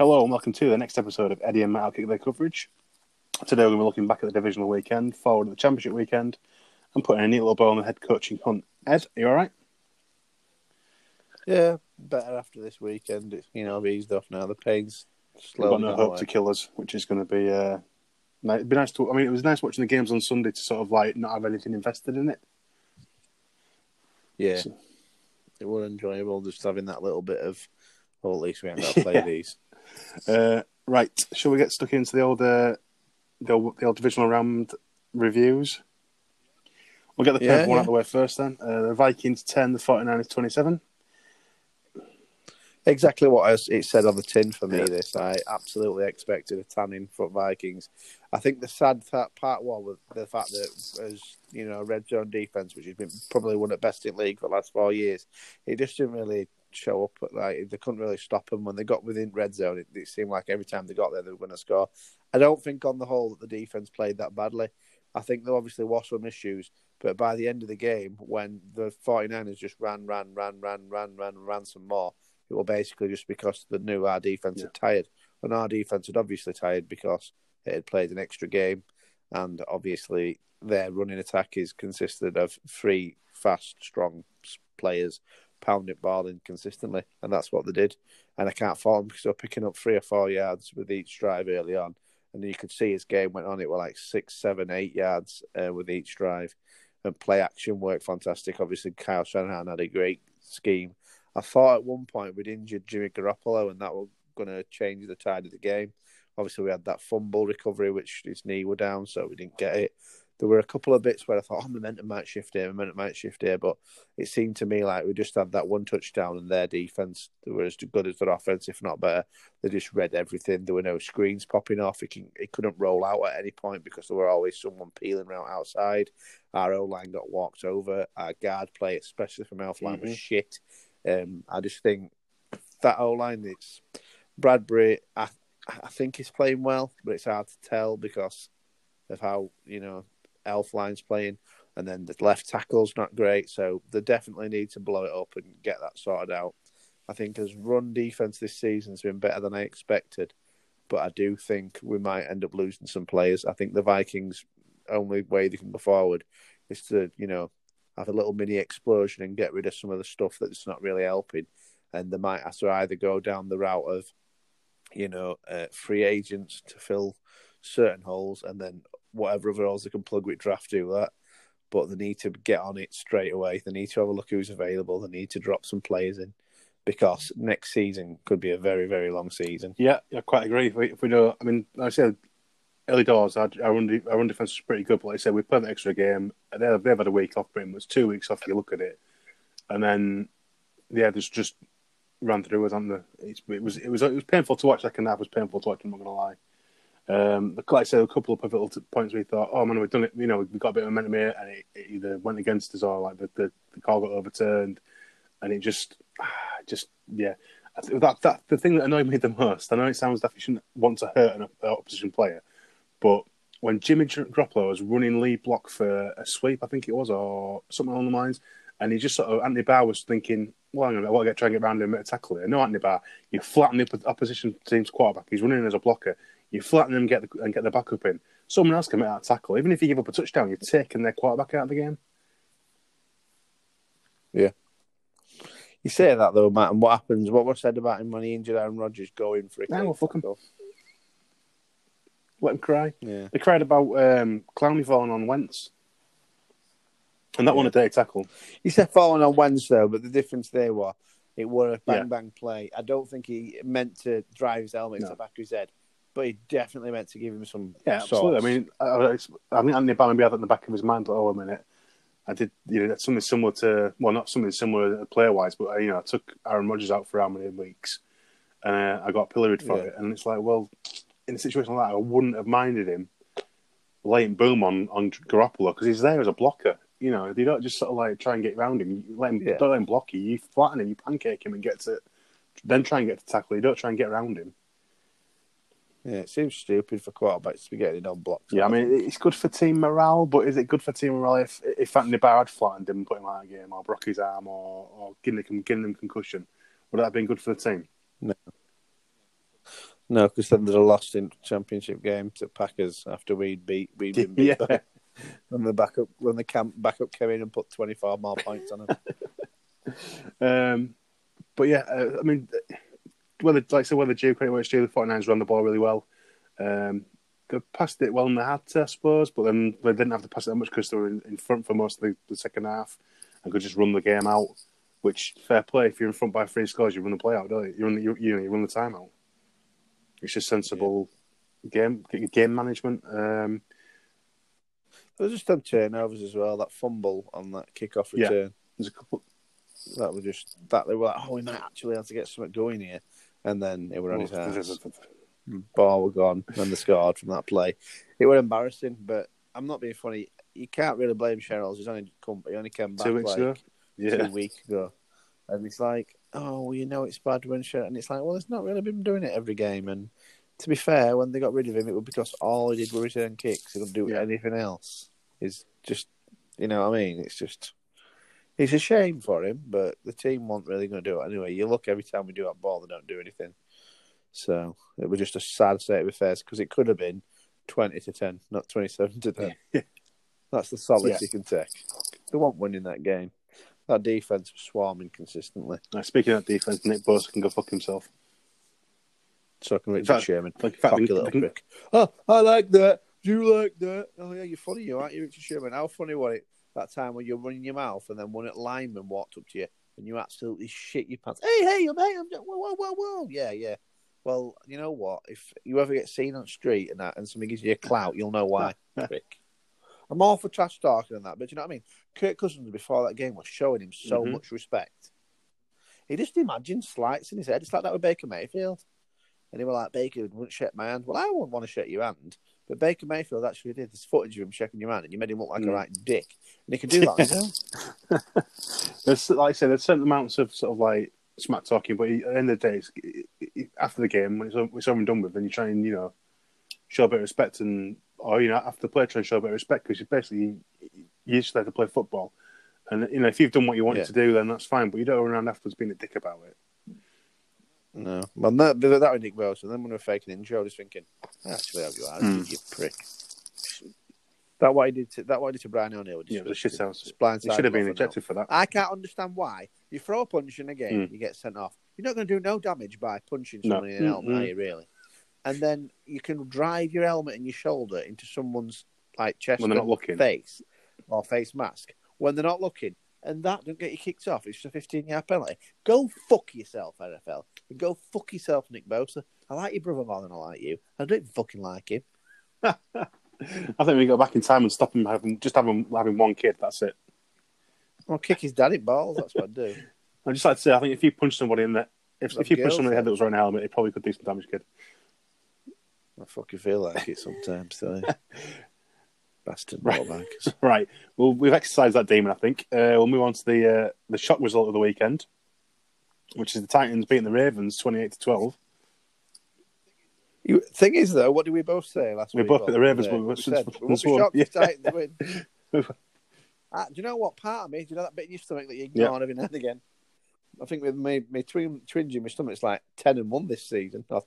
Hello and welcome to the next episode of Eddie and Matt Kick Their Coverage. Today we're going to be looking back at the divisional weekend, forward at the championship weekend, and putting a neat little bow on the head coaching hunt. Ed, are you all right? Yeah, better after this weekend. It's you know I've eased off now. The pain's We've slowly got no hope away. to kill us, which is going to be. Uh, ni- it'd be nice to. I mean, it was nice watching the games on Sunday to sort of like not have anything invested in it. Yeah, So- it was enjoyable just having that little bit of. Well, at least we haven't got to play Yeah. these. Uh, right, shall we get stuck into the old, uh, the old, the old divisional round reviews? We'll get the Yeah, one out yeah. of the way first. Then uh, the Vikings ten, the 49ers twenty-seven. Exactly what I, it said on the tin for me. Yeah. This I absolutely expected a tanning for Vikings. I think the sad th- part was the fact that as you know red zone defense, which has been probably one of the best in league for the last four years, it just didn't really show up. At, like they couldn't really stop them when they got within red zone. It, it seemed like every time they got there, they were going to score. I don't think on the whole that the defense played that badly. I think there obviously was some issues, but by the end of the game, when the 49ers just ran, ran, ran, ran, ran, ran, ran some more, it was basically just because they knew our defense had tired. And our defense had obviously tired because it had played an extra game. And obviously, their running attack is consisted of three fast, strong players pounding ball in consistently. And that's what they did. And I can't fault them because they were picking up three or four yards with each drive early on. And you could see as game went on, it were like six, seven, eight yards uh, with each drive. And play action worked fantastic. Obviously, Kyle Shanahan had a great scheme. I thought at one point we'd injured Jimmy Garoppolo, and that was going to change the tide of the game. Obviously, we had that fumble recovery, which his knee were down, so we didn't get it. There were a couple of bits where I thought, oh, momentum might shift here, momentum might shift here, but it seemed to me like we just had that one touchdown, and their defense they were as good as their offense, if not better. They just read everything. There were no screens popping off. It, can, it couldn't roll out at any point because there were always someone peeling around outside. Our O line got walked over. Our guard play, especially from Elflein, was Mhm. shit. Um, I just think that O line, it's Bradbury. I, I think he's playing well, but it's hard to tell because of how you know Elflein's playing, and then the left tackle's not great. So they definitely need to blow it up and get that sorted out. I think his run defense this season's been better than I expected, but I do think we might end up losing some players. I think the Vikings' only way they can go forward is to you know have a little mini explosion and get rid of some of the stuff that's not really helping. And they might have to either go down the route of, you know, uh, free agents to fill certain holes, and then whatever other holes they can plug with draft do that. But they need to get on it straight away. They need to have a look who's available. They need to drop some players in because next season could be a very, very long season. Yeah, I quite agree. If we, if we do, I mean, like I said, early doors, our, our, run, our run defense was pretty good. But like I said, we played an extra game. and They've, they've had a week off, pretty much two weeks off. If you look at it, and then yeah, there's just ran through us, they? It's, it was it was it was painful to watch. Second half was painful to watch. I'm not gonna lie. Um, like I said, a couple of pivotal points we thought, oh man, we've done it. You know, we got a bit of momentum here, and it, it either went against us or like the, the, the got overturned, and it just, just yeah. That that the thing that annoyed me the most. I know it sounds that you shouldn't want to hurt an op- opposition player, but when Jimmy Garoppolo was running lead block for a sweep, I think it was, or something along the lines, and he just sort of Anthony Barr was thinking, well, hang on, I want to get try and get around him and tackle it. No, Anthony Barr, you flatten the opposition team's quarterback. He's running as a blocker. You flatten them, get the, and get the backup in. Someone else can make that tackle. Even if you give up a touchdown, you're taking their quarterback out of the game. Yeah. You say that though, Matt, and what happens? What was said about him when he injured Aaron Rodgers going for it? Yeah, well, fuck him. Let him cry. Yeah. They cried about um, Clowney falling on Wentz, and that one a day tackle. He said falling on Wentz though, but the difference there was it were a bang Yeah. bang play. I don't think he meant to drive his helmet to No. the back of his head, but he definitely meant to give him some. Yeah, absolutely. I mean, I, I I think Anthony Barr maybe had that in the back of his mind. Like, oh, a minute, I did, you know, that's something similar to, well, not something similar player wise, but you know, I took Aaron Rodgers out for how many weeks, and uh, I got pilloried for Yeah. it. And it's like, well, in a situation like that, I wouldn't have minded him laying boom on on Garoppolo because he's there as a blocker. You know, you don't just sort of like try and get around him. You let him, Yeah. don't let him block you. You flatten him, you pancake him, and get to, then try and get to tackle. You don't try and get around him. Yeah, it seems stupid for quarterbacks to be getting on blocks. Yeah, I mean it's good for team morale, but is it good for team morale if if Anthony Barr had flattened him and put him out of the game, or broke his arm, or or given him, given him concussion? Would that have been good for the team? No, No, because then they'd have lost in championship game to Packers after we'd beat we'd been beat. Yeah. When the backup when the camp backup came in and put twenty five more points on them. Um, but yeah, uh, I mean, whether like I said, whether due credit where it's due, the 49ers run the ball really well. Um, they passed it well in the had to, I suppose, but then they didn't have to pass it that much because they were in, in front for most of the, the second half and could just run the game out. Which fair play if you're in front by three scores, you run the play out, don't you? You run the, you, you, know, you run the timeout. It's just sensible game game management. Um, There was just some turnovers as well. That fumble on that kickoff return. Yeah. return. there's a couple. That was just that they were like, oh, we might actually have to get something going here, and then it were on his hands. Ball were gone, and they scored from that play. It was embarrassing, but I'm not being funny. You can't really blame Sherels. He's only come, he only came back Two weeks like ago, yeah. two weeks ago, and it's like, oh, well, you know, it's bad when Sher, and it's like, well, it's not really been doing it every game. And to be fair, when they got rid of him, it was because all he did was return kicks. He didn't do Yeah. anything else. It's just, you know, what I mean, it's just. It's a shame for him, but the team weren't really going to do it anyway. You look every time we do that ball, they don't do anything. So it was just a sad state of affairs because it could have been twenty to ten, not twenty-seven to ten. Yeah. That's the solace Yeah. you can take. They weren't winning that game. That defense was swarming consistently. Now, speaking of defense, Nick Bosa can go fuck himself. So can Richard fact- Sherman. Like, fact, Cocky little prick. Oh, I like that. Do you like that? Oh yeah, you're funny, you aren't you, Richard Sherman? How funny was it that time when you're running your mouth and then one at lineman walked up to you and you absolutely shit your pants? Hey, hey, mate, I'm whoa, whoa, whoa, whoa. Yeah, yeah. Well, you know what? If you ever get seen on the street and that, and somebody gives you a clout, you'll know why. I'm all for trash talking and that, but you know what I mean? Kirk Cousins before that game was showing him so Mhm. much respect. He just imagined slights in his head. It's like that with Baker Mayfield. And he was like, Baker wouldn't shake my hand. Well, I wouldn't want to shake your hand. But Baker Mayfield actually did. There's footage of him shaking your hand, and you made him look like a Mm. right dick. And he can do that on. There's like I said, there's certain amounts of sort of like smack talking, but at the end of the day, it's, it, it- after the game when it's, o- it's over and done with, then you try and you know show a bit of respect and or you know after the play try and show a bit of respect because you basically you just there to play football, and you know if you've done what you wanted Yeah. to do, then that's fine. But you don't run around afterwards being a dick about it. No. Well, that, that was Nick. And then when we were faking injury, I was thinking, actually, have you had Hmm. you prick. That what he did to that what he did to Brian O'Neill. Yeah, it shit house. He should have been him off and ejected for that. I can't understand why you throw a punch in a game, Mm. you get sent off. You're not going to do no damage by punching No. someone in the helmet, Mm-mm. are you really? And then you can drive your helmet and your shoulder into someone's like chest When they're not looking. face or face mask when they're not looking, and that don't get you kicked off. It's just a 15 yard penalty. Go fuck yourself, NFL. And go fuck yourself, Nick Bosa. I like your brother more than I like you. I don't fucking like him. I think we go back in time and stop him having just having having one kid. That's it. I'll kick his daddy balls. That's what I do. I just like to say, I think if you punch somebody in the if, if you punch somebody in the head that was wearing a helmet, it probably could do some damage, kid. I fucking feel like it sometimes. So. Bastard Right. motorbikers. Right. Well, we've exercised that demon. I think uh, we'll move on to the uh, the shock result of the weekend, which is the Titans beating the Ravens twenty-eight to twelve. You, thing is, though, what did we both say last We week? We both picked the Ravens, but we- said, we won't be one- shocked if yeah. Titans win. Uh, do you know what part of me? Do you know that bit in your stomach that you Yeah. ignore every now and again? I think with me, me twin, twinge in my stomach, it's like ten and one this season. I-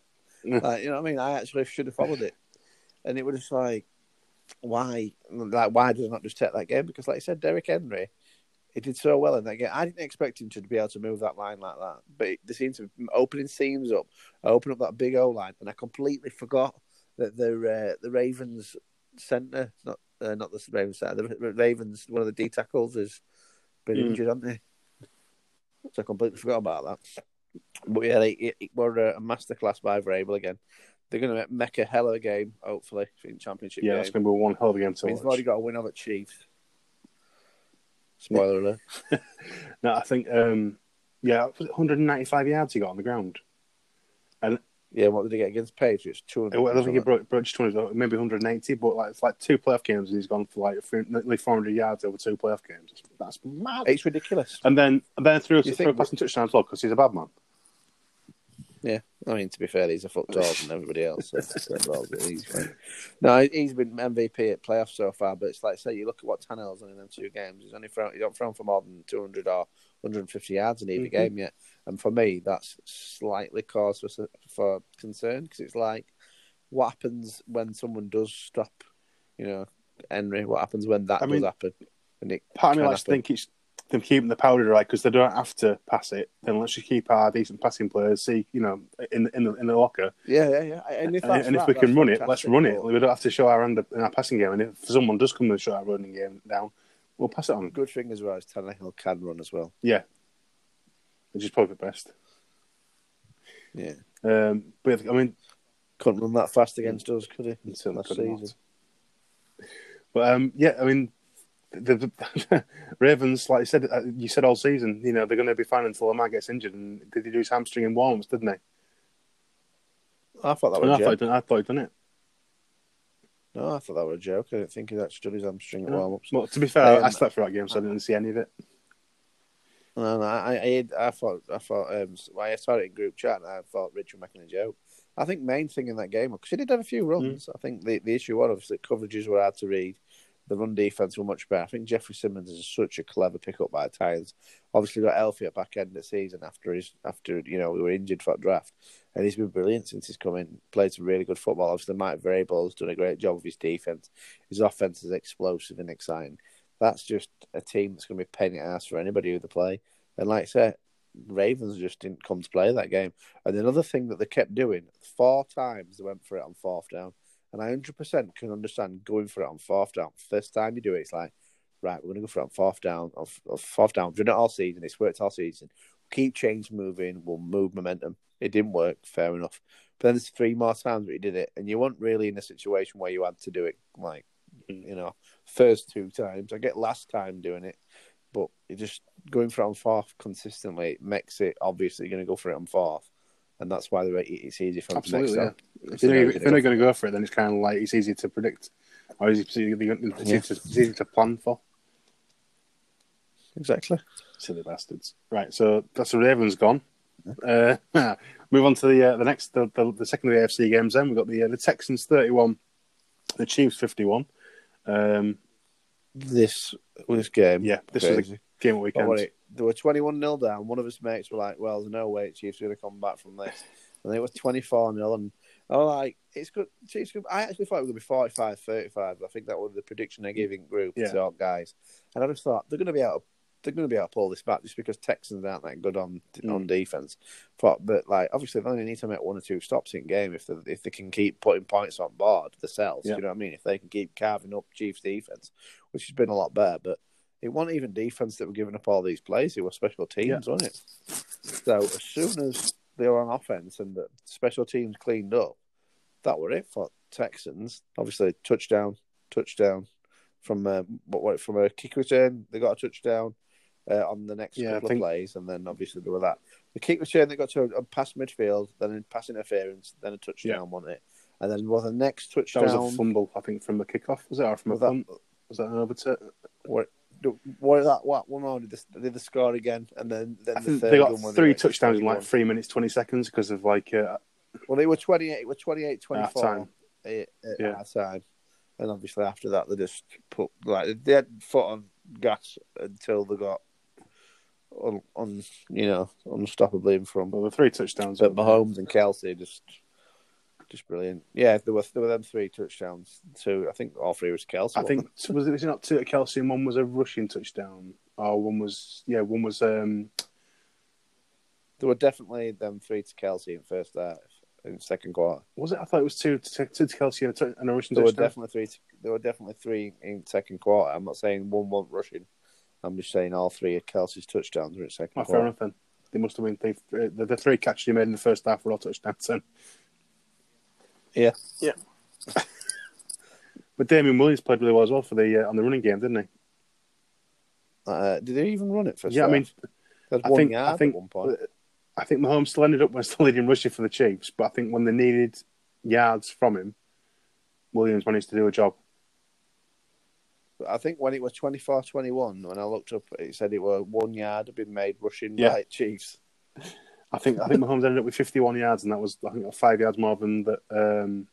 like, you know what I mean? I actually should have followed it, and it was just like, why? Like, why did I not just take that game? Because, like I said, Derrick Henry, he did so well in that game. I didn't expect him to be able to move that line like that, but they seemed to be opening seams up, open up that big O line, and I completely forgot that the uh, the Ravens centre, not uh, not the Ravens centre, the Ravens one of the D tackles has been Mm. injured, hasn't he? So I completely forgot about that. But yeah, they, it, it were a masterclass by Vrabel again. They're going to make a hell of a game, hopefully, in championship Yeah, game. that's going to be one hell of a game to Means they've already got a win over Chiefs. Spoiler alert. No, I think um, yeah, 195 yards he got on the ground. And yeah, what did he get against Patriots? Two I don't think he broke, broached 200, maybe 180, but like it's like two playoff games and he's gone for like three- nearly 400 yards over two playoff games. That's mad. It's ridiculous. And then and then threw, You threw think- a passing touchdown as well because he's a bad man. Yeah, I mean to be fair, he's a foot taller than everybody else. So he's. No, he's been MVP at playoffs so far, but it's like say you look at what Tannehill's done in them two games. He's only thrown, he's not thrown for more than two hundred or 150 yards in either Mhm. game yet, and for me, that's slightly cause for for concern because it's like, what happens when someone does stop? You know, Henry. What happens when that I mean, does happen? And it Part of me likes to think it's them keeping the powder dry because they don't have to pass it. Then let's just keep our decent passing players, see, you know, in in the in the locker. Yeah, yeah, yeah. And if, And, and if right, we can run it, let's run it. We don't have to show our hand in our passing game. And if someone does come and show our running game down, we'll pass it on. Good thing as well is Tannehill can run as well. Yeah, which is probably the best. Yeah, Um, but I mean, couldn't run that fast against us, could he? Last could not. season. But um, yeah, I mean, the, the Ravens, like I said, uh, you said all season, you know, they're going to be fine until Lamar gets injured. And did he do his hamstring in warm-ups, didn't they? I thought that was I, a thought done, I thought he'd done it. No, I thought that was a joke. I didn't think he'd actually done his hamstring at warm ups. Well, to be fair, Um, I slept through that game, so I didn't see any of it. No, no, I, I, I thought, I thought, um, I saw it in group chat, and I thought Rich was making a joke. I think main thing in that game because he did have a few runs. I think the, the issue was obviously coverages were hard to read. The run defense were much better. I think Jeffrey Simmons is such a clever pickup by the Titans. Obviously got healthy at back end of the season after his after you know we were injured for draft, and he's been brilliant since he's come in. Played some really good football. Obviously Mike Vrabel's done a great job with his defense. His offense is explosive and exciting. That's just a team that's going to be paying ass for anybody who they play. And like I said, Ravens just didn't come to play that game. And another thing that they kept doing, four times they went for it on fourth down. And I 100% can understand going for it on fourth down. First time you do it, it's like, right, we're going to go for it on fourth down. Of, of fourth down. We've done it all season. It's worked all season. Keep change moving. We'll move momentum. It didn't work. Fair enough. But then there's three more times that you did it. And you weren't really in a situation where you had to do it, like, mm. you know, first two times. I get last time doing it. But it just going for it on fourth consistently makes it obviously going to go for it on fourth, and that's why they're- it's easy for them to Absolutely, next yeah. If they're, if you're not going to go for it, then it's kind of like it's easy to predict, or is it it's easy, to, it's easy to plan for. Exactly. Silly bastards. Right, so that's the Ravens gone. Uh, move on to the uh, the next the, the, the second of the AFC games. Then we've got the uh, the Texans thirty one, the Chiefs fifty one. Um, This this game, yeah, this was a game weekend. They were twenty one 0 down. One of his mates were like, "Well, there's no way Chiefs are going to come back from this," and it was twenty four 0 And I was like, "It's good." Chiefs. Good. I actually thought it was going to be 45 35 I think that was the prediction they gave in group Yeah. to guys. And I just thought they're going to be able. They're going to be able to pull this back just because Texans aren't that good on mm. on defense. But, but like obviously they only need to make one or two stops in game if they if they can keep putting points on board themselves. Yeah. You know what I mean? If they can keep carving up Chiefs defense, which has been a lot better, but it wasn't even defense that were giving up all these plays. It was special teams, Yeah. wasn't it? So as soon as they were on offense and the special teams cleaned up, that were it for Texans. Obviously, touchdown, touchdown from uh, what, what from a kick return. They got a touchdown uh, on the next Yeah, couple think- of plays, and then obviously there were that the kick return. They got to a, a pass midfield, then a pass interference, then a touchdown, wasn't it? And then was the next that touchdown. was a fumble, I think, from the kickoff. Was it or from a Was that- punt? Was that an overturn? what, what that what one more did they, did they score again and then then the they got three touchdowns in like three minutes twenty seconds because of like uh, well they were 28 it were 28 24 Half-time. at, at Yeah. half time and obviously after that they just put like they had foot on gas until they got on, on you know unstoppably in front well, the three touchdowns. but Mahomes and Kelce just just brilliant yeah there were there were them three touchdowns two I think all three was Kelce I think was it, was it not two at Kelce and one was a rushing touchdown, or one was yeah one was um there were definitely them three to Kelce in first half in second quarter was it? I thought it was two to, two to Kelce and a, and a rushing There were definitely three. There were definitely three in second quarter. I'm not saying one wasn't rushing. I'm just saying all three of Kelce's touchdowns were in second Oh, fair quarter. enough then. They must have been they, the, the three catches he made in the first half were all touchdowns. Then. Yeah, Yeah. But Damien Williams played really well as well for the uh, on the running game, didn't he? uh, did they even run it for? yeah, I mean, there's I one think yard I think at one point. I think Mahomes still ended up with still leading rushing for the Chiefs, but I think when they needed yards from him, Williams managed to do a job. I think when it was 24-21, when I looked up, it said it were one yard had been made rushing Yeah. by Chiefs. I think I think Mahomes ended up with 51 yards, and that was I think five yards more than that um,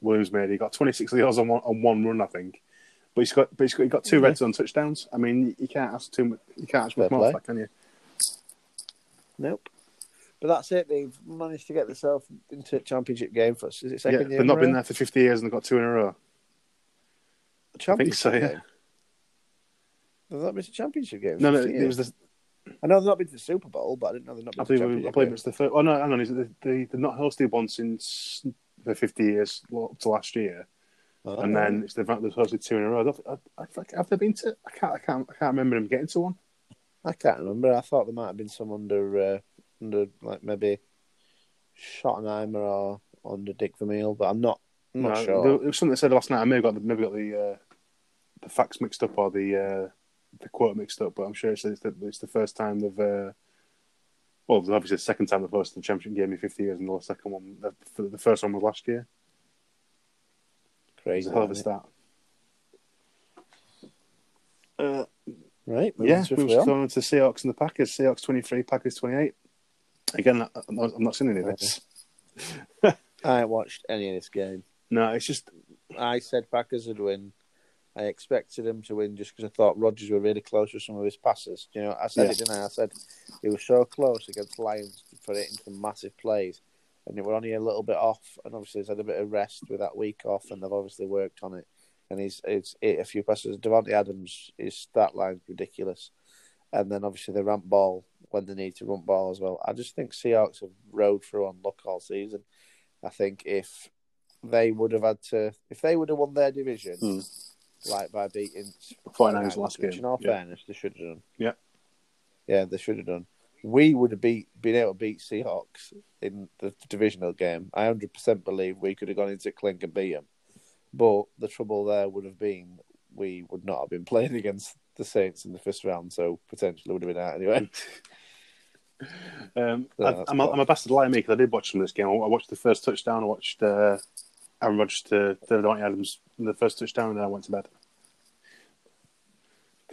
Williams made. He got 26 yards on one, on one run, I think. But he's got, but he's got, he got two red zone touchdowns. I mean, you can't ask too much. You can't ask much more, that, can you? Nope. But that's it. They've managed to get themselves into a championship game for us. Is it Yeah, second year? they've not a been row? there for 50 years, and they've got two in a row. Championship I think so, yeah. game. They've not been to championship game? No, no, it was the, I know they've not been to the Super Bowl, but I didn't know they've not been I to believe, I believe it's the first. Oh no, hang on, is it the, they, they've not hosted one since the 50 years well, up to last year, Oh, and then it's they've, they've hosted two in a row. I I, I, have they been to? I can't, I can't, I can't remember them getting to one. I can't remember. I thought there might have been some under, uh, under like maybe Schottenheimer or under Dick Vermeil, but I'm not, I'm not No, sure. there- was something they said last night. I may have got the, maybe got the uh, the facts mixed up or the uh, the quote mixed up, but I'm sure it's, it's, the, it's the first time they've. Uh, well, obviously the second time they've hosted the championship game in 50 years, and the second one, the, the first one was last year. It was Crazy. a hell of a start. Uh, Right. moving yeah, we swiftly were on. going to Seahawks and the Packers. Seahawks 23, Packers 28. Again, I- I'm not, I'm not seeing any of this. I ain't watched any of this game. No, it's just I said Packers would win. I expected him to win just because I thought Rodgers were really close with some of his passes. You know, I said Yeah. it, didn't I? I said he was so close against Lions for it into massive plays, and they were only a little bit off. And obviously, he's had a bit of rest with that week off, and they've obviously worked on it. And he's hit a few passes. Davante Adams, his stat line's ridiculous, and then obviously the ramp ball when they need to run ball as well. I just think Seahawks have rode through on luck all season. I think if they would have had to, if they would have won their division, Hmm. Like by beating 49ers last game. In all Yeah. fairness, they should have done. Yeah. yeah, they should have done. We would have beat, been able to beat Seahawks in the divisional game. I hundred percent believe we could have gone into Clink and beat them. But the trouble there would have been we would not have been playing against the Saints in the first round, so potentially would have been out anyway. Um, I, I'm, a. I'm a bastard liar, me, because I did watch some of this game. I I watched the first touchdown. I watched uh, Aaron Rodgers to Davante Adams in the first touchdown, and then I went to bed.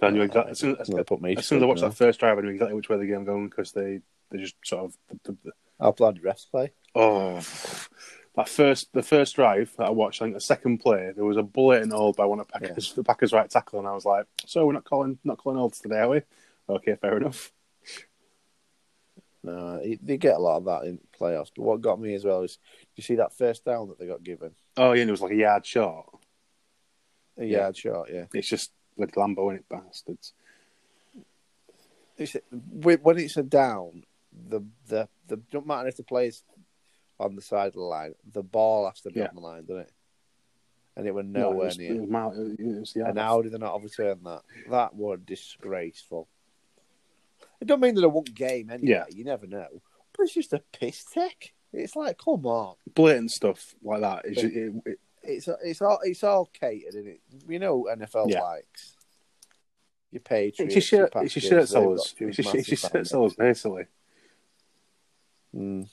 I knew exactly, as, soon as, Well, put me as soon as I watched that first drive, I knew exactly which way the game was going because they, they just sort of. The, the. How bloody refs play? oh, that first the first drive that I watched, I think the second play, there was a blatant hold by one of Packers, the Packers right tackle, and I was like, "So we're not calling not calling holds today, are we?" Okay, fair enough. No, they get a lot of that in playoffs. But what got me as well is, you see that first down that they got given? Oh yeah, and it was like a yard short. A Yeah. yard shot, yeah. It's just like Lambo in it, bastards. It's, when it's a down, the the the don't matter if the player's on the side of the line, the ball has to be Yeah. on the line, doesn't it? And it No, nowhere it was, near. It was, it was the and how did they not overturn that? That was disgraceful. It don't mean that I won't game anyway. Yeah. You never know. But it's just a piss take. It's like, come on. blatant stuff like that. It, it, It's it's all it's all catered, is it? You know what NFL Yeah. likes. Your Patriots. it's your shirt. your It's your shirt sellers. It's your, it's your shirt sellers, basically. Mm.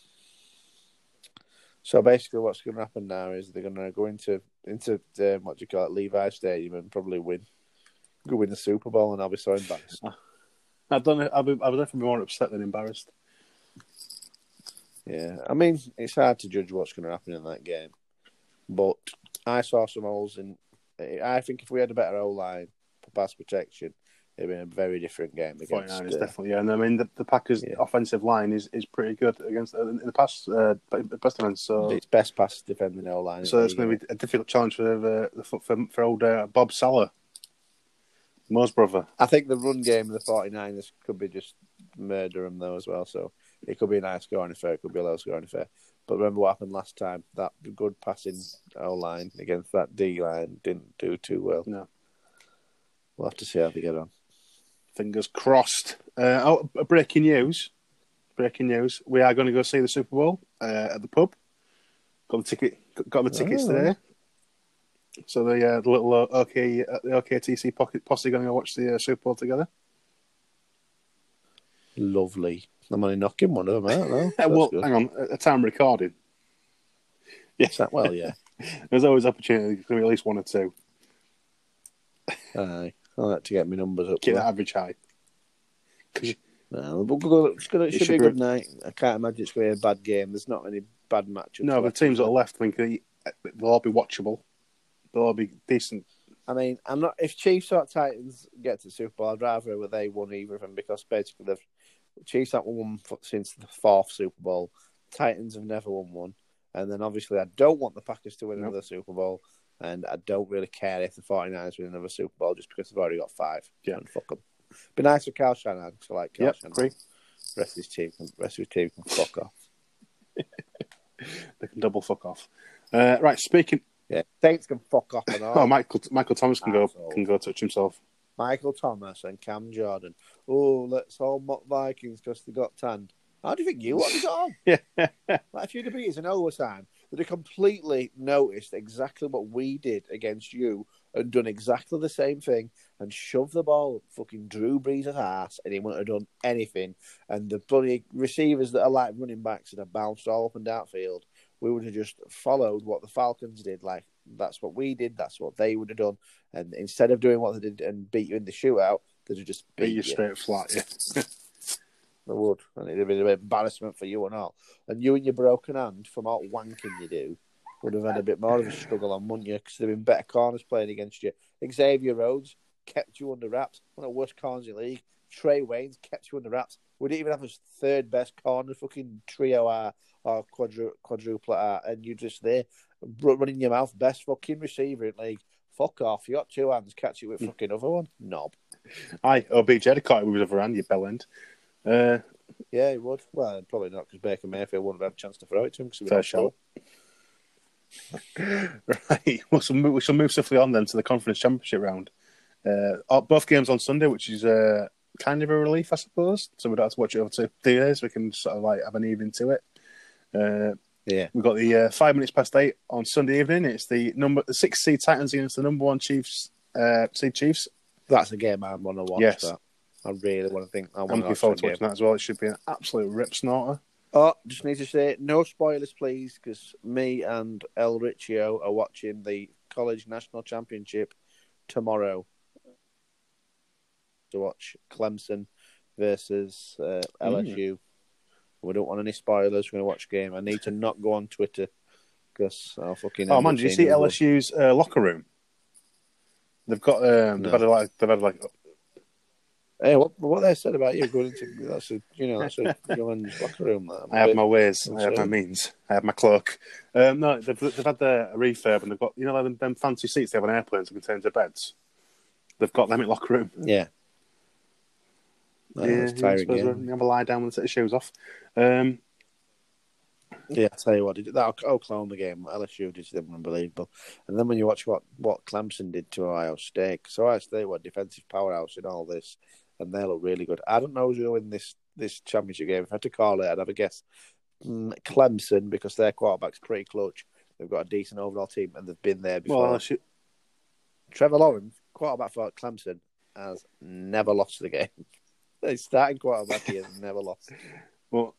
So basically, what's going to happen now is they're going to go into into um, what do you call it, Levi Stadium, and probably win, go win the Super Bowl, and I'll be so embarrassed. I don't know. I'll be, I would definitely be more upset than embarrassed. Yeah, I mean, it's hard to judge what's going to happen in that game, but I saw some holes in. I think if we had a better O line for pass protection, it'd been a very different game against. 49ers, uh, definitely. Yeah, and I mean, the, the Packers' Yeah. offensive line is, is pretty good against in the past uh, past defense. So, it's best pass defending O line. so it's going to be a difficult challenge for the, the for, for old uh, Bob Sala, Mo's brother. I think the run game of the 49ers could be just murder them, though, as well. So it could be a nice scoring affair, it could be a low scoring affair. But remember what happened last time? That good passing O line against that D line didn't do too well. No. We'll have to see how they get on. Fingers crossed. Uh, oh, breaking news! Breaking news! We are going to go see the Super Bowl uh, at the pub. Got the ticket. Got the tickets Oh. today. So the, uh, the little uh, OK uh, the OKTC pocket posse going to watch the uh, Super Bowl together. Lovely. I'm only knocking one of them out, That's well, good. hang on. At the time recording, Is that- well, yeah. there's always opportunity. To be at least one or two. Aye. I like to get my numbers up. There. that average high. Because No, but we'll it's gonna, it It should, should be a be- good night. I can't imagine it's going to be a bad game. There's not many bad matches. No, the teams that are left, I think they- they'll all be watchable. They'll all be decent. I mean, I'm not. If Chiefs or Titans get to the Super Bowl, I'd rather they won either of them because basically the Chiefs haven't won since the fourth Super Bowl. Titans have never won one, and then obviously I don't want the Packers to win Nope. another Super Bowl, and I don't really care if the 49ers win another Super Bowl just because they've already got five. Yeah. and fuck them. Be nice for Kyle Shanahan because I like Kyle Yep, Shanahan. agree. Rest of his team, can- rest of his team can fuck off. They can double fuck off. Uh, right, speaking. Yeah, Saints can fuck off and all. Oh, Michael Michael Thomas can go can go touch himself. Michael Thomas and Cam Jordan. Oh, let's all mock Vikings because they got tanned. How do you think you have got on? Yeah, Like, if you'd have beat us in overtime, they'd have completely noticed exactly what we did against you and done exactly the same thing and shoved the ball up fucking Drew Brees' ass and he wouldn't have done anything. And the bloody receivers that are like running backs that have bounced all up and down field, we would have just followed what the Falcons did. Like, that's what we did, that's what they would have done. And instead of doing what they did and beat you in the shootout, they'd have just beat, beat you straight flat. Yeah, They would, and it'd have been an embarrassment for you and all. And you and your broken hand from all wanking you do would have had a bit more of a struggle on, wouldn't you? Because there'd been better corners playing against you. Xavier Rhodes kept you under wraps, one of the worst corners in the league. Trae Waynes kept you under wraps. We didn't even have his third best corner, fucking trio R or quadru- quadruple R, and you're just there running your mouth, best fucking receiver in league. Fuck off! You got two hands, catch it with fucking other one. Knob. I OBJ had caught it with his other hand. You bell end. Uh, Yeah, he would. Well, probably not because Baker Mayfield wouldn't have had a chance to throw it to him. Cause Fair shout. right, we shall move, we shall move swiftly on then to the conference championship round. Uh, uh, both games on Sunday, which is uh, kind of a relief, I suppose. So we don't have to watch it over two days. We can sort of like have an evening to it. Uh, Yeah. we've got the uh, five minutes past eight on Sunday evening. It's the number the six seed Titans against the number one Chiefs uh, seed Chiefs. That's a game I want to watch. Yes. That. I really want to think. I I'm want to looking forward to watching that as well. It should be an absolute rip snorter. Oh, just need to say no spoilers, please, because me and El Riccio are watching the college national championship tomorrow to watch Clemson versus uh, LSU. We don't want any spoilers. We're going to watch game. I need to not go on Twitter because I'll fucking. Oh man, did you see. LSU's uh, locker room? They've got um, they've No. had a, like they've had like Hey, what what they said about you going into that's a you know that's a young locker room. I have my ways, I have my means, I have my cloak. Um, no, they've, they've had the refurb and they've got you know like them, them fancy seats they have on airplanes that contains the beds. They've got them in locker room. Yeah. Yeah, it's tiring game. you have a lie down and the shoes off. Um, Yeah, I tell you what, did- that Oklahoma game, LSU did them unbelievable. And then when you watch what, what Clemson did to Ohio State, because Ohio State were a defensive powerhouse in all this, and they look really good. I don't know who's going to win this, this championship game. If I had to call it, I'd have a guess. Mm, Clemson, because their quarterback's pretty clutch. They've got a decent overall team, and they've been there before. well, LSU, Trevor Lawrence, quarterback for Clemson, has never lost the game. He's starting quarterback, he has never lost. well,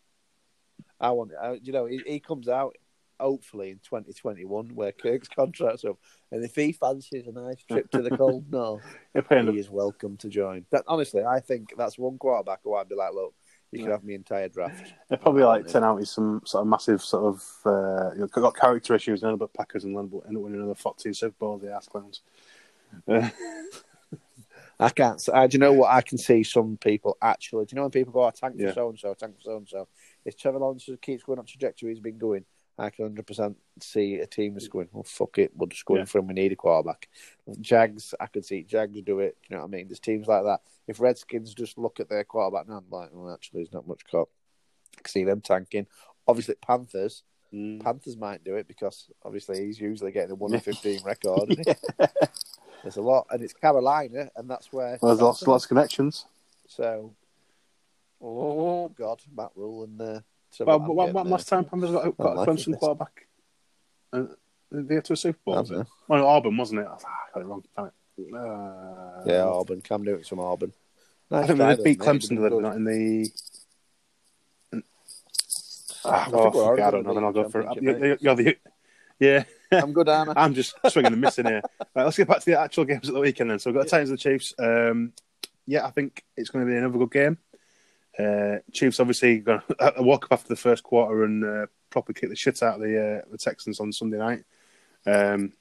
I want, I, you know, he, he comes out hopefully in 2021 where Kirk's contract's up, and if he fancies a nice trip to the cold north, he is welcome to join. That honestly, I think that's one quarterback who I'd be like, look, you can have me entire draft. They're probably like Yeah. ten out with some sort of massive sort of uh, you know, got character issues and end up Packers and London end up winning another 14 Super Bowls. The ass clowns. Uh, I can't. I, do you know what? I can see some people actually. Do you know when people go, oh, tank for so and so, tank for so and so? If Trevor Lawrence keeps going up trajectory he's been going, I can 100% see a team that's going, well, fuck it, we'll just go Yeah. in for him. We need a quarterback. Jags, I could see Jags do it. You know what I mean? There's teams like that. If Redskins just look at their quarterback now, I'm like, well, actually, there's not much cop. I can see them tanking. Obviously, Panthers. mm. Panthers might do it because obviously he's usually getting a 1 in 15 record. There's a lot, and it's Carolina, and that's where. Well, there's lots, lots of connections. So, oh god, Matt Rhule and uh, so Well, I'm when, getting when there. last time Panthers got, got I'm a liking Clemson this. quarterback? Uh, they get to a Super Bowl. was Have it? Well, no, Auburn, wasn't it? Ah, I got it wrong. Damn it. Uh, Yeah, Auburn. Cam Newton's from Auburn. I think they though, beat. Clemson, They've did they? been in the. Ah, I think oh, we're fuck it, already I don't know. Then I'll go for it. championship, You're, you're the, yeah, I'm good, Anna. I'm just swinging and missing here. Right, let's get back to the actual games at the weekend then. So we've got the Titans and the Chiefs. Um, yeah, I think it's going to be another good game. Uh, Chiefs obviously going to walk up after the first quarter and uh, properly kick the shit out of the uh, the Texans on Sunday night. Um,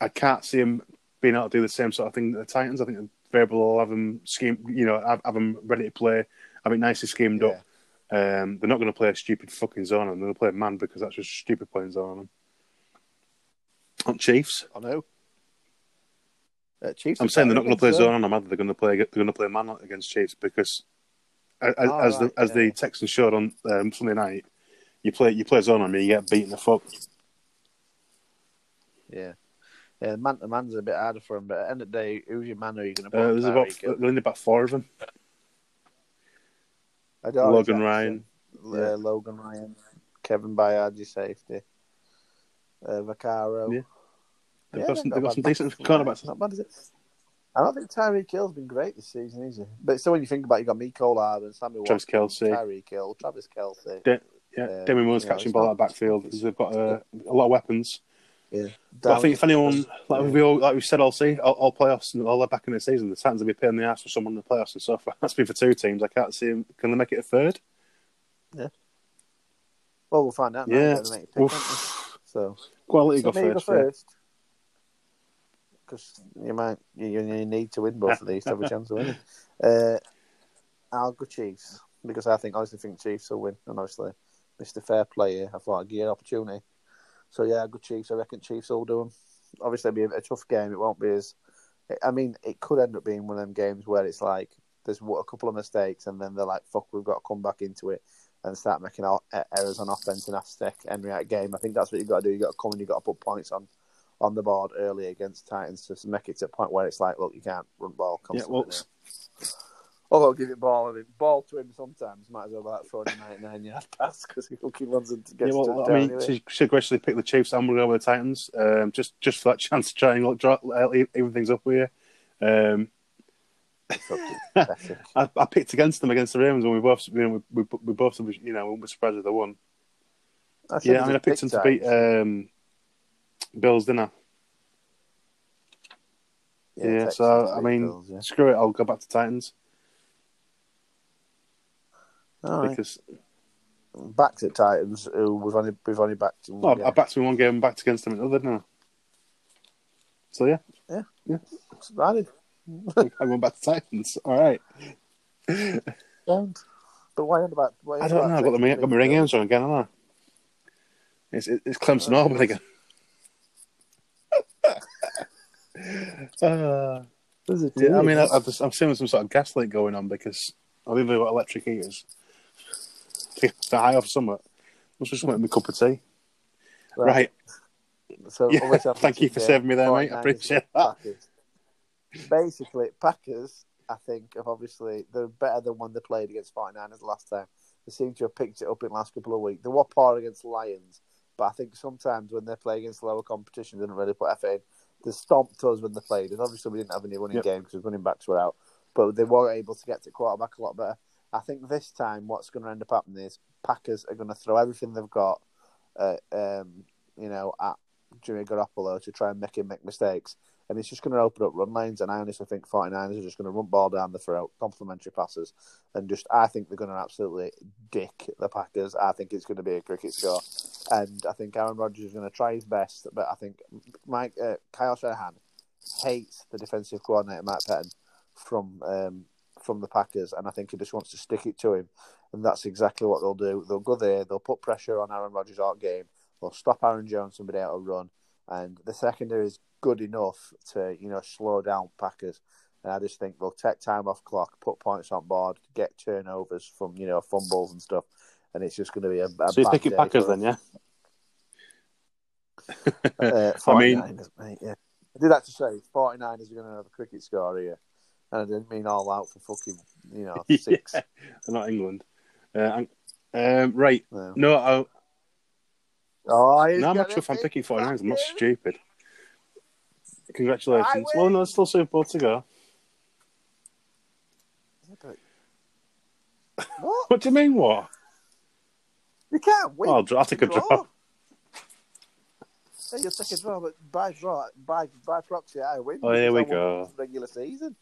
I can't see them being able to do the same sort of thing that the Titans. I think the Vrabel will have them scheme, you know, have, have them ready to play, have it nicely schemed Yeah. up. Um, they're not going to play a stupid fucking zone on them. They're going to play man because that's just stupid playing zone on them. On Chiefs, I know. Uh, Chiefs. I'm saying they're not going to play zone on them. Either. They're going to play. They're going to play man against Chiefs because, as, Oh, as right, the as yeah. the Texans showed on um, Sunday night, you play you play zone on me, you get beaten the fuck. Yeah. Yeah, man to man's a bit harder for him, but at the end of the day, who's your man? Who are you going to? Uh, there's about Hill? there's only about four of them. Logan Ryan. uh, Yeah. Logan Ryan, Kevin Byard, your safety, uh, Vaccaro. Yeah. They've Yeah, got some, they've got some decent cornerbacks. Not bad, is it? I don't think Tyreek Hill's been great this season, is he? But still, when you think about it, you've got Mecole Hardman, Samuel Travis Kelce. Tyreek Hill, Travis Kelce. De- yeah, Uh, Demi Moore's catching ball out of backfield. They've got uh, a lot of weapons. Yeah. But I think if anyone, like Yeah. we all, like we said all see, all, all playoffs and all the back in the season, the Titans will be paying the ass for someone in the playoffs and so far. That's been for two teams. I can't see them. Can they make it a third? Yeah. Well, we'll find out. Yeah. Pick, aren't they? Oof. So, Quality so go first. go first. Because you might, you, you need to win both of these to have a chance of winning. Uh, I'll go Chiefs because I think, honestly, think Chiefs will win. And obviously, Mr. Fair Player, I thought I'd give an opportunity. So yeah, I'll go Chiefs. I reckon Chiefs will do them. Obviously, it'll be a, a tough game. It won't be as. I mean, it could end up being one of them games where it's like there's a couple of mistakes, and then they're like, "Fuck, we've got to come back into it." and start making errors on offense and Aztec Henry out game. I think that's what you've got to do. You've got to come and you've got to put points on on the board early against Titans to make it to a point where it's like, look, you can't run ball Yeah, constantly. well, now. Although give it ball and it, ball to him sometimes might as well like throwing a 99 yard pass because he fucking runs and yeah, gets well, touchdown I mean, anyway. she should graciously pick the Chiefs. Going to go with the Titans, um, just just for that chance to try and look, draw, uh, even things up with you. Um, I, I picked against them against the Ravens, when we both, you know, we, we, we both, you know, we were surprised if they won. I Yeah, I mean, I picked them to beat um, Bills, didn't I? Yeah, Texans so I mean, Bills, yeah. screw it. I'll go back to Titans All right. because back to Titans, who we've only we've only backed. in one well, game. I backed in one game and backed against them in another, I? So yeah, I did. I went back to Titans. All right. Don't. But why about? Why I don't know. I got the got my ring games on again, haven't I? It's it's Clemson Auburn again. Uh, yeah, I mean, I, I've, I'm seeing some sort of gaslight going on because I've even got electric heaters. They're high off summer. Must just want me a cup of tea. Right. So Yeah, thank you for saving me there, mate. I appreciate that. Packers. Basically, Packers, I think, have obviously they're better than when they played against 49ers last time. They seem to have picked it up in the last couple of weeks. They were poor against Lions, but I think sometimes when they play against lower competition, they don't really put effort in. They stomped us when they played, and obviously we didn't have any running Yep. game because running backs were out. But they were able to get to quarterback a lot better. I think this time what's going to end up happening is Packers are going to throw everything they've got, uh, um, you know, at Jimmy Garoppolo to try and make him make mistakes. And it's just going to open up run lanes. And I honestly think 49ers are just going to run ball down the throat, complimentary passes. And just, I think they're going to absolutely dick the Packers. I think it's going to be a cricket score. And I think Aaron Rodgers is going to try his best. But I think Mike uh, Kyle Shanahan hates the defensive coordinator, Mike Pettine, from um, from the Packers. And I think he just wants to stick it to him. And that's exactly what they'll do. They'll go there, they'll put pressure on Aaron Rodgers all game. They'll stop Aaron Jones from being able to run, and the secondary is good enough to you know slow down Packers. And I just think they'll take time off clock, put points on board, get turnovers from you know fumbles and stuff, and it's just going to be a, a So you bad pick it day Packers then, yeah? Uh, I mean- mate, yeah. I did have to say, 49ers are going to have a cricket score here. And I didn't mean all out for fucking, you know, six. yeah. Not England. Uh, um, right. No. No, I, Oh, no, I'm not sure if I'm picking 49ers. I'm not stupid. Congratulations. Well, no, it's still Super Bowl to go. What? What do you mean, what? You can't win. Oh, I'll, take a draw. Hey, you'll take a draw, but by draw, by by proxy, I win. Oh, here we go. Regular season.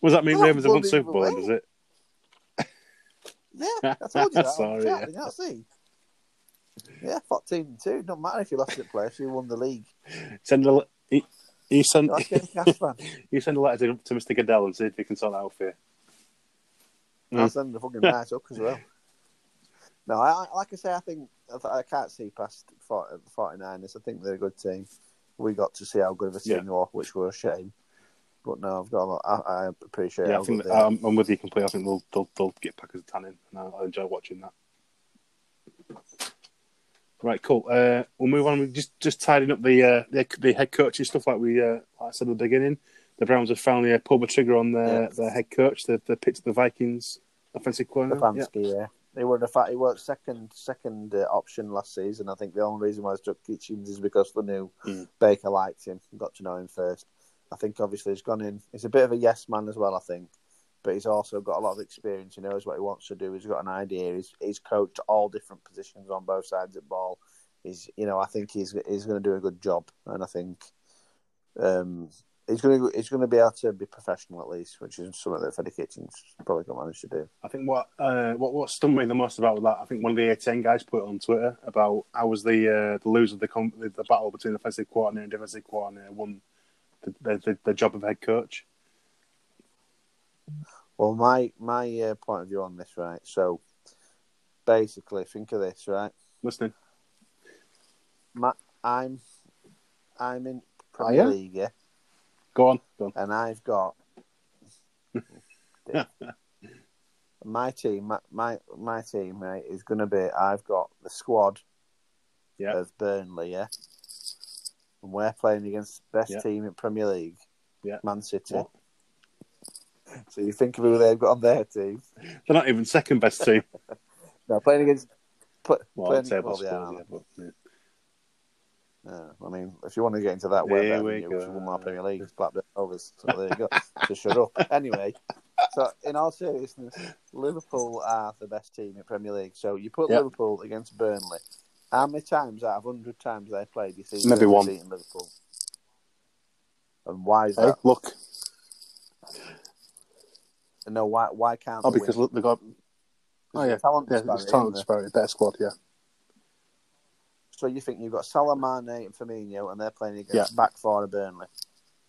What does that mean Oh, Ravens have won Super Bowl, does it? Yeah, I told you that. Sorry, yeah. You see? Yeah, 14 and 2. Don't matter if you lost at place, you won the league. Send a, he send That's getting cash, man. you send a letter to, to Mr. Goodell and see if he can sort that out for you. I'll send the fucking nice up as well. No, I, I- like I say, I think I, can't see past 40, 49ers. I think they're a good team. We got to see how good of a team Yeah. they were, which were a shame. But no, I've got a lot. I, I appreciate Yeah, I think um, I'm with you completely. I think they'll, they'll, they'll get Packers a tan in, and I'll enjoy watching that. Right, cool. Uh, we'll move on. We're just just tidying up the uh, the, the head coaching stuff, like we uh, like I said at the beginning. The Browns have finally uh, pulled the trigger on their, Yeah. their head coach. The the picked the Vikings offensive coordinator. Yeah. Yeah. He were the fact he worked second second uh, option last season. I think the only reason why he took Kitchens is because the new Mm. Baker liked him, and got to know him first. I think obviously he's gone in. He's a bit of a yes man as well. I think, but he's also got a lot of experience. He knows what he wants to do. He's got an idea. He's he's coached all different positions on both sides of the ball. He's you know I think he's he's going to do a good job, and I think um, he's going to he's going to be able to be professional at least, which is something that Freddie Kitchens probably going to manage to do. I think what uh, what what stunned me the most about that, I think one of the ATN guys put it on Twitter about how was the uh, the loser of the, com- the the battle between the offensive coordinator and defensive coordinator won the, the, the, the job of head coach. Well, my my uh, point of view on this, right? So, basically, think of this, right? Listening, My, I'm I'm in Oh, Premier yeah? League, yeah, go on, go on. and I've got my team. My, my my team, mate, is going to be. I've got the squad Yeah. of Burnley, yeah, and we're playing against the best Yeah. team in Premier League, Yeah. Man City. What? So you think of who they've got on their team? They're not even second best team. No, playing against. Play, Well, playing, well, they yeah, but, yeah. Yeah, I mean, if you want to get into that, we're There better we you, go. won our Premier League, it's Blackburn Rovers. So there you go. so shut up. Anyway, so in all seriousness, Liverpool are the best team in Premier League. So you put Yep. Liverpool against Burnley. How many times out of hundred times they played, you see Maybe one. beating Liverpool? And why is Hey, that? look, No, why? Why can't? oh, because win? look, they've got oh yeah, talent yeah, disparity, it's talent disparity, better squad, yeah. So you think you've got Salah, Mane, and Firmino, and they're playing against Yeah. back four of Burnley.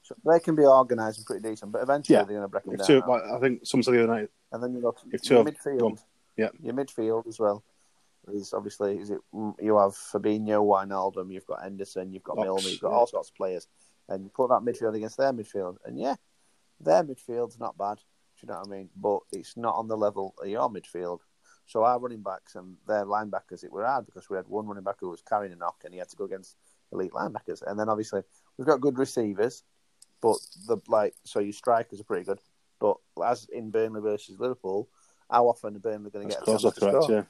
So they can be organised and pretty decent, but eventually Yeah. they're going to break them If down. two, I think said the other night, And then you've got your of- midfield. Yeah. Your midfield as well is obviously is it you have Fabinho, Wijnaldum, you've got Henderson, you've got Ox, Milner, you've got yeah. all sorts of players, and you put that midfield against their midfield, and yeah, their midfield's not bad. Do you know what I mean? But it's not on the level of your midfield. So our running backs and their linebackers, it were hard because we had one running back who was carrying a knock, and he had to go against elite linebackers. And then obviously we've got good receivers, but the like so your strikers are pretty good. But as in Burnley versus Liverpool, how often are Burnley going to get a chance to correct, score? yeah.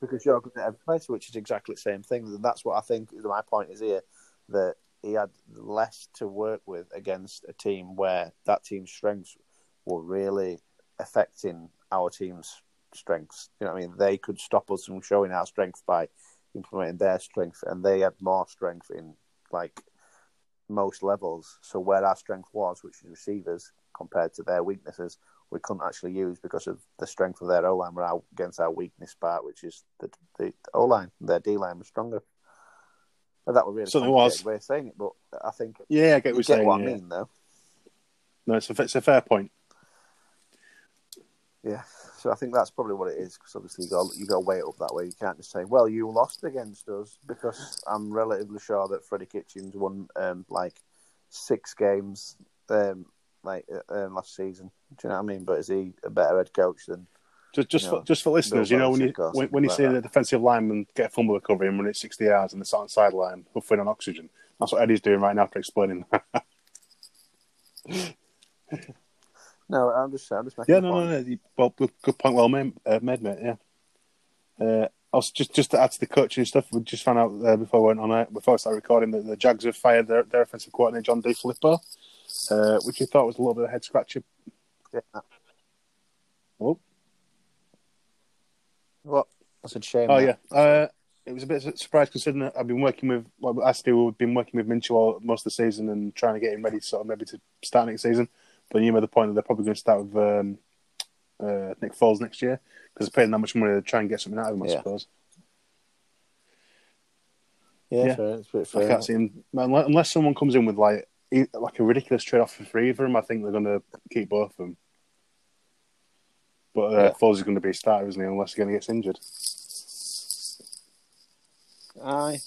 Because you're good at every place, which is exactly the same thing. And that's what I think. My point is here that he had less to work with against a team where that team's strengths were really affecting our team's strengths. You know what I mean? They could stop us from showing our strength by implementing their strength, and they had more strength in like most levels. So where our strength was, which is receivers, compared to their weaknesses, we couldn't actually use because of the strength of their O line. We're out against our weakness part, which is the the O line. Their D line was stronger. And that was really complicated was. way of saying it, but I think Yeah, I get what get saying. what yeah. I mean, though. No, it's a, it's a fair point. Yeah, so I think that's probably what it is. Because obviously you got you got to weigh it up that way. You can't just say, "Well, you lost against us," because I'm relatively sure that Freddie Kitchens won um, like six games um, like uh, um, last season. Do you know what I mean? But is he a better head coach than? Just, just, You for, just for listeners, you know, when you when, when you something see like the defensive lineman get a fumble recovery and run it 60 yards and sat on the sideline, puffing on oxygen, that's what Eddie's doing right now for explaining. No, I'm just I'm just making. yeah, a no, point. no, no. you- Well, good, good point, well made, uh, made mate. Yeah. Uh, also, just just to add to the coaching stuff, we just found out uh, before we went on it, before I started recording, that the Jags have fired their, their offensive coordinator John DeFilippo, uh, which we thought was a little bit of a head scratcher. Yeah. Oh, What? That's a shame. Oh that. yeah, uh, it was a bit of a surprise considering that I've been working with well, Asti. We've been working with Minshew all most of the season and trying to get him ready, sort of maybe to start next season. But you made the point that they're probably going to start with um, uh, Nick Foles next year because they're paying that much money to try and get something out of him. I Yeah. suppose. Yeah, Yeah. fair, it's pretty I fair. can't see him unless, someone comes in with like like a ridiculous trade off for three of them. I think they're going to keep both of them. But uh, Yeah. Foles is going to be a starter, isn't he? Unless he gets injured. Aye,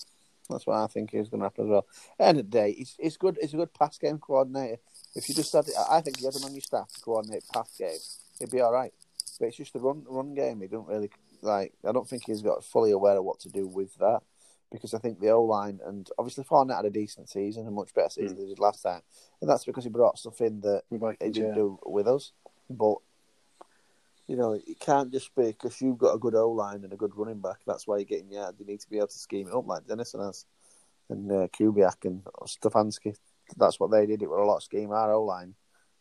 that's what I think is going to happen as well. End of the day, it's it's good. It's a good pass game coordinator. If you just had, I think if you had him on your staff to coordinate pass game, it'd be all right. But it's just the run run game. He don't really like. I don't think he's got fully aware of what to do with that because I think the O line and obviously Fournette had a decent season, a much better season than he did last time, and that's because he brought stuff in that With he didn't yeah. do with us. But you know, it can't just be because you've got a good O line and a good running back. That's why you're getting yards. You need to be able to scheme it up like Dennison has, and uh, Kubiak and Stefanski. That's what they did. It was a lot of scheme. Our O line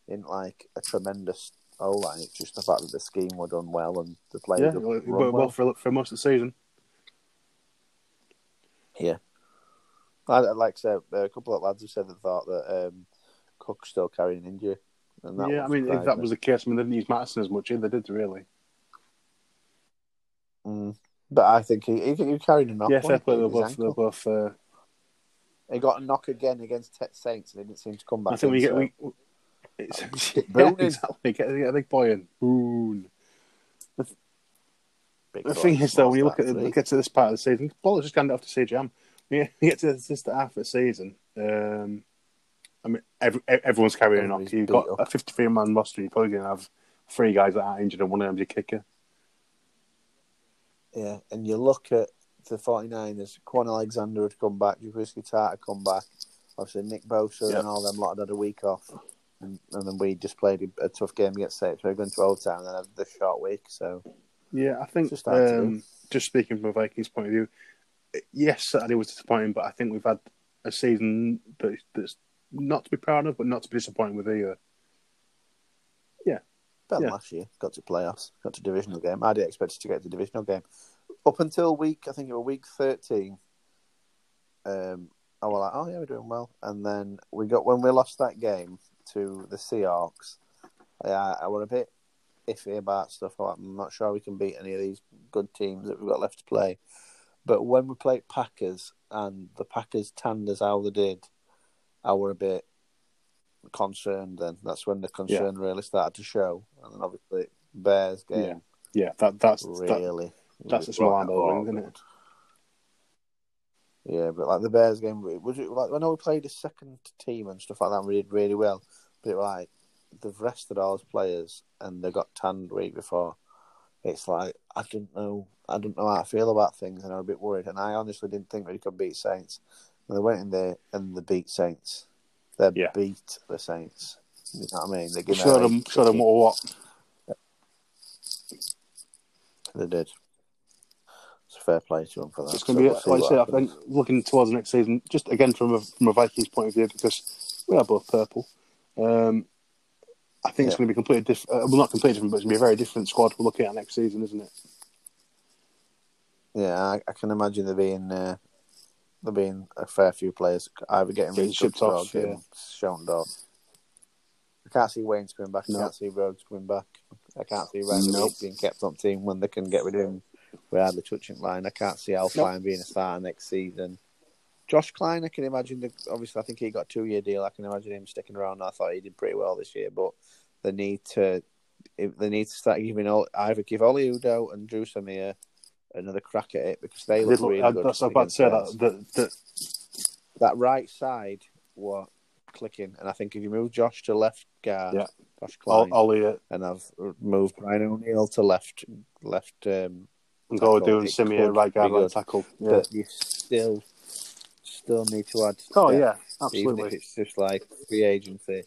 isn't like a tremendous O line. It's just the fact that the scheme were done well and the players Yeah, were well, well well. for for most of the season. Yeah. I, like I said, a couple of lads have said that thought that um, Cook's still carrying an injury. And that yeah, I mean, if that was the case, I mean, they didn't use Mattison as much either, did they, really? Mm. But I think he, he, he carried knock. yeah, fair play. They're both, they're both uh, He got a knock again against Saints and he didn't seem to come back. I think we get so- we. It's, yeah, Booning. exactly. Get, get a big boy in. Boone. Big The thing is, though, when you look at it, eh? get to this part of the season, Paul just handed it off to CJM. When you get to this half of the season, um, I mean, every, everyone's carrying a knock. Everybody's You've got up. a 53 man roster. You're probably going to have three guys that are injured and one of them's your kicker. Yeah, and you look at the 49ers, Kwon Alexander had come back, Jaquiski Tartt had come back. Obviously, Nick Bosa Yeah. and all them lot had had a week off. And, and then we just played a, a tough game against Saints. We were going to overtime and then had this short week. So, Yeah, I think just um, just speaking from a Vikings point of view, yes, Saturday was disappointing, but I think we've had a season that, that's not to be proud of, but not to be disappointed with either. better Yeah. last year. Got to playoffs, got to divisional game. I didn't expect us to get to divisional game. Up until week, I think it was week 13, um, I was like, oh, yeah, we're doing well. And then we got, when we lost that game to the Seahawks, I, I were a bit iffy about stuff. Was like, I'm not sure we can beat any of these good teams that we've got left to play. But when we played Packers and the Packers tanned us how they did, I were a bit concerned then. That's when the concern really started to show. And then obviously Bears game Yeah, that that's that, really that's a small handle isn't it? Yeah, but like the Bears game was it like I know we played a second team and stuff like that and we did really well. But it like they've rested all those players and they got tanned week before. It's like I don't know I didn't know how I feel about things and I'm a bit worried and I honestly didn't think we could beat Saints. And they went in there and they beat Saints. They Yeah. beat the Saints. You know what I mean? They give Show them, show them what, what. They did. Fair play to them for that. It's going to be, So we'll like I said, I think looking towards the next season, just again from a from a Vikings point of view, because we are both purple. Um, I think it's going to be completely different. Uh, well, not completely different, but it's going to be a very different squad we're looking at next season, isn't it? Yeah, I, I can imagine there being uh, there being a fair few players either getting Getting shipped restructured or off, getting shown off. I can't see Waynes coming back. I No. can't see Rhodes coming back. I can't see Randall Nope. Being kept on team when they can get rid of him. We hardly touching line. I can't see Elflein being a starter next season. Josh Kline, I can imagine. The, obviously, I think he got a two-year deal. I can imagine him sticking around. I thought he did pretty well this year, but they need to they need to start giving all, either give Oli Udoh and Dru Samia another crack at it because they They look look- really I- good. that's I was about to say that, Bears. that, that that right side were clicking, and I think if you move Josh to left guard, Yeah. Josh Ol- Kline, Ollie and I've moved Brian O'Neill to left left. Um, and go doing it Simi could right guard right tackle. Yeah. But you still still need to add. Oh yeah, even if it's just like free agency.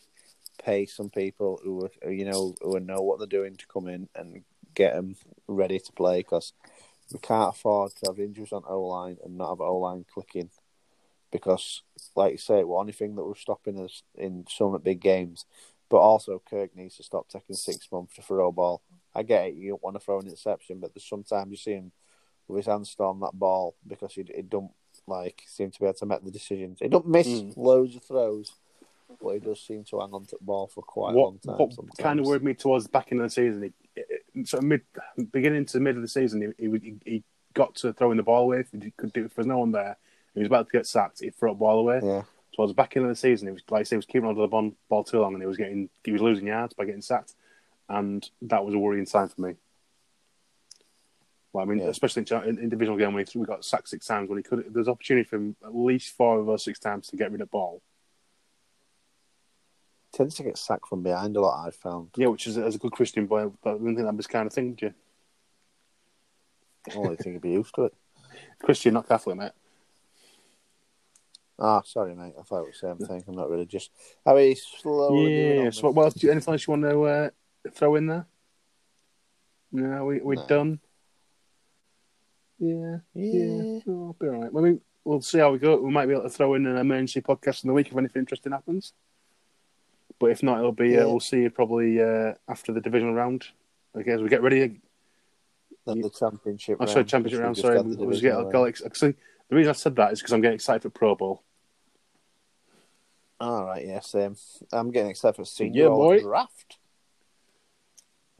Pay some people who are, you know who know what they're doing to come in and get them ready to play because we can't afford to have injuries on O line and not have O line clicking because, like you say, the only thing that was stopping us in some big games. But also, Kirk needs to stop taking six months to throw a ball. I get it; you don't want to throw an interception, but there's sometimes you see him with his hands still on that ball because he, he don't like seem to be able to make the decisions. He don't miss Mm. loads of throws, but he does seem to hang on to the ball for quite a what long time. what sometimes. kind of worried me towards the back end of the season? He, sort of mid, beginning to the mid of the season, he, he, he got to throwing the ball away. He could do if there's no one there. He was about to get sacked. He threw the ball away. Yeah. Towards the back end of the season, he was like I say, he was keeping onto the ball, ball too long, and he was getting he was losing yards by getting sacked, and that was a worrying sign for me. Well, I mean, Yeah. especially in, cha- in, in divisional game when he we got sacked six times, when he could, there's opportunity for him at least four of those six times to get rid of the ball. Tends to get sacked from behind a lot. I've found. Yeah, which is as a good Christian boy, I wouldn't think that was kind of thing, do you? Only think he'd be used to it. Christian, not Catholic, mate. Ah, sorry, mate. I thought it was the same thing. I'm not religious. Are we slowly Yeah. So, this? what else? Do you, anything else you want to uh, throw in there? No, we we No. done. Yeah, yeah, Yeah. Oh, I'll be all right. I mean, we'll see how we go. We might be able to throw in an emergency podcast in the week if anything interesting happens. But if not, it'll be. Yeah. Uh, we'll see you probably uh, after the divisional round. Okay, as we get ready. The, the championship. I'm round, sorry, championship round. Sorry, we the was get, ex- actually, the reason I said that is because I'm getting excited for Pro Bowl. All right, yeah, same. I'm getting excited for senior Yeah, boy. draft.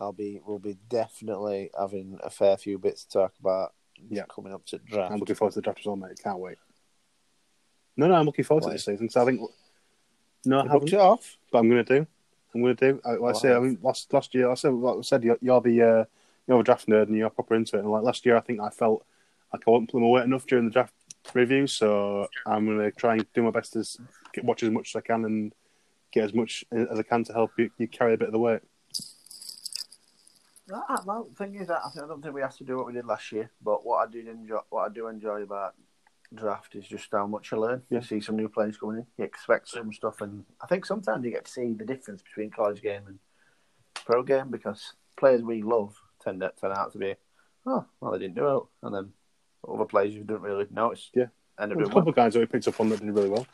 I'll be, we'll be definitely having a fair few bits to talk about. Yeah. coming up to draft. I'm looking forward to the draft as well, mate. Can't wait. No, no, I'm looking forward Why? to this season. So I think no, I You haven't. it off. but I'm going to do. I'm going to do. I, like I say, I mean, last last year, I said, like I said, you're, you're the uh, you're a draft nerd and you're proper into it. And like last year, I think I felt like I wasn't pulling my weight enough during the draft review, so I'm going to try and do my best to get, watch as much as I can and get as much as I can to help you, you carry a bit of the weight. Ah, well, the thing is, that I don't think we have to do what we did last year. But what I do enjoy, what I do enjoy about draft is just how much you learn. Yeah. You see some new players coming in, you expect some stuff, and I think sometimes you get to see the difference between college game and pro game because players we love tend to turn out to be, oh, well, they didn't do well, and then other players you didn't really notice. Yeah. end up There's a couple well. of guys that we picked up on that did really well,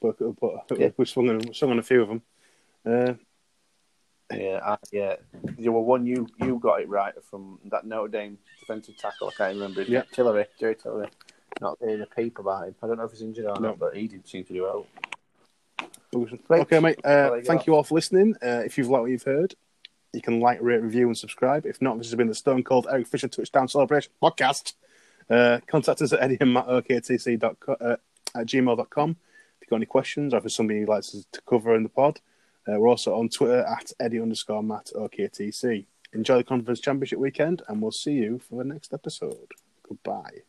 but, but Yeah. we swung on, swung on a few of them. Uh, Yeah, I, yeah. There were one you you got it right from that Notre Dame defensive tackle. I can't remember. Yeah. Tillery, Jerry Tillery. Not hearing a peep about him. I don't know if he's injured or No. not, but he did seem to do well. Okay, mate. Uh, you thank go. you all for listening. Uh, if you've liked what you've heard, you can like, rate, review, and subscribe. If not, this has been the Stone Cold Eric Fisher Touchdown Celebration podcast. Uh, contact us at Eddie and Matt OKTC uh, at gmail.com if you've got any questions or if there's something you'd like us to cover in the pod. Uh, we're also on Twitter at Eddie underscore Matt OKTC. Enjoy the Conference Championship weekend, and we'll see you for the next episode. Goodbye.